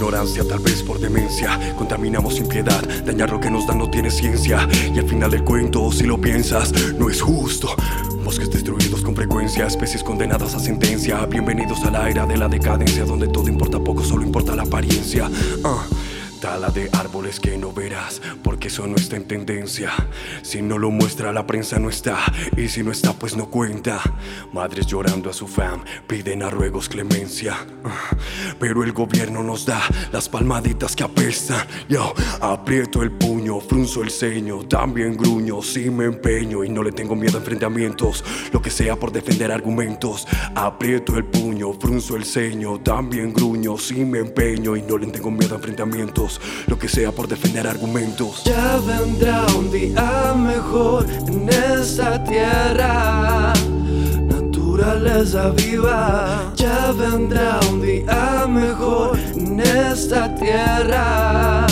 ignorancia, tal vez por demencia. Contaminamos sin piedad, dañar lo que nos dan no tiene ciencia. Y al final del cuento, si lo piensas, no es justo. Bosques destruidos con frecuencia, especies condenadas a sentencia. Bienvenidos a la era de la decadencia, donde todo importa poco, solo importa la apariencia. Ah. Tala de árboles que no verás, porque eso no está en tendencia. Si no lo muestra la prensa no está, y si no está pues no cuenta. Madres llorando a su fam, piden a ruegos clemencia. Pero el gobierno nos da las palmaditas que apestan. Yo aprieto el puño, frunzo el ceño, también gruño, sí me empeño y no le tengo miedo a enfrentamientos. Lo que sea por defender argumentos. Aprieto el puño, frunzo el ceño, también gruño, sí me empeño y no le tengo miedo a enfrentamientos lo que sea por defender argumentos. Ya vendrá un día mejor en esta tierra. Naturaleza viva, ya vendrá un día mejor en esta tierra.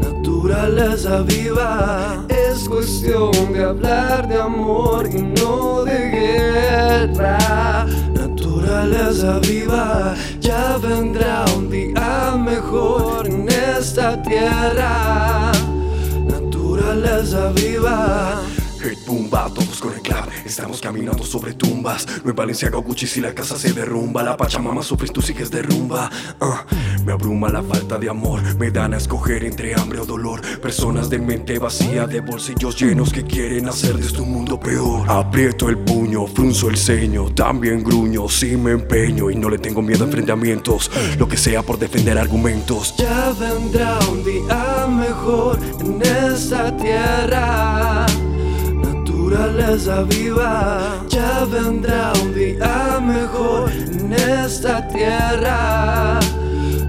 Naturaleza viva, es cuestión de hablar de amor y no de guerra. Naturaleza viva, ya vendrá un esta tierra. Naturaleza viva. Pumba, todos con el clap Estamos caminando sobre tumbas. No en Valenciaga o Gucci si la casa se derrumba. La Pachamama sufres, tú sigues derrumba uh, Me abruma la falta de amor. Me dan a escoger entre hambre o dolor. Personas de mente vacía De bolsillos llenos que quieren hacer de este mundo peor. Aprieto el puño, frunzo el ceño. También gruño, sí me empeño Y no le tengo miedo a enfrentamientos. Lo que sea por defender argumentos. Ya vendrá un día mejor en esta tierra naturaleza viva. Ya vendrá un día mejor en esta tierra.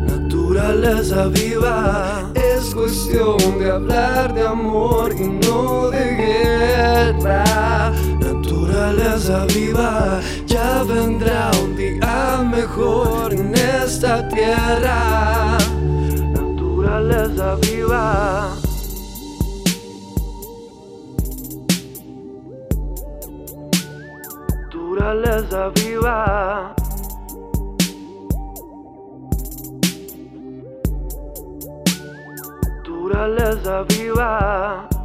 Naturaleza viva. Es cuestión de hablar de amor y no de guerra. Naturaleza viva. Ya vendrá un día mejor en esta tierra. Naturaleza viva. Naturaleza viva. Naturaleza viva.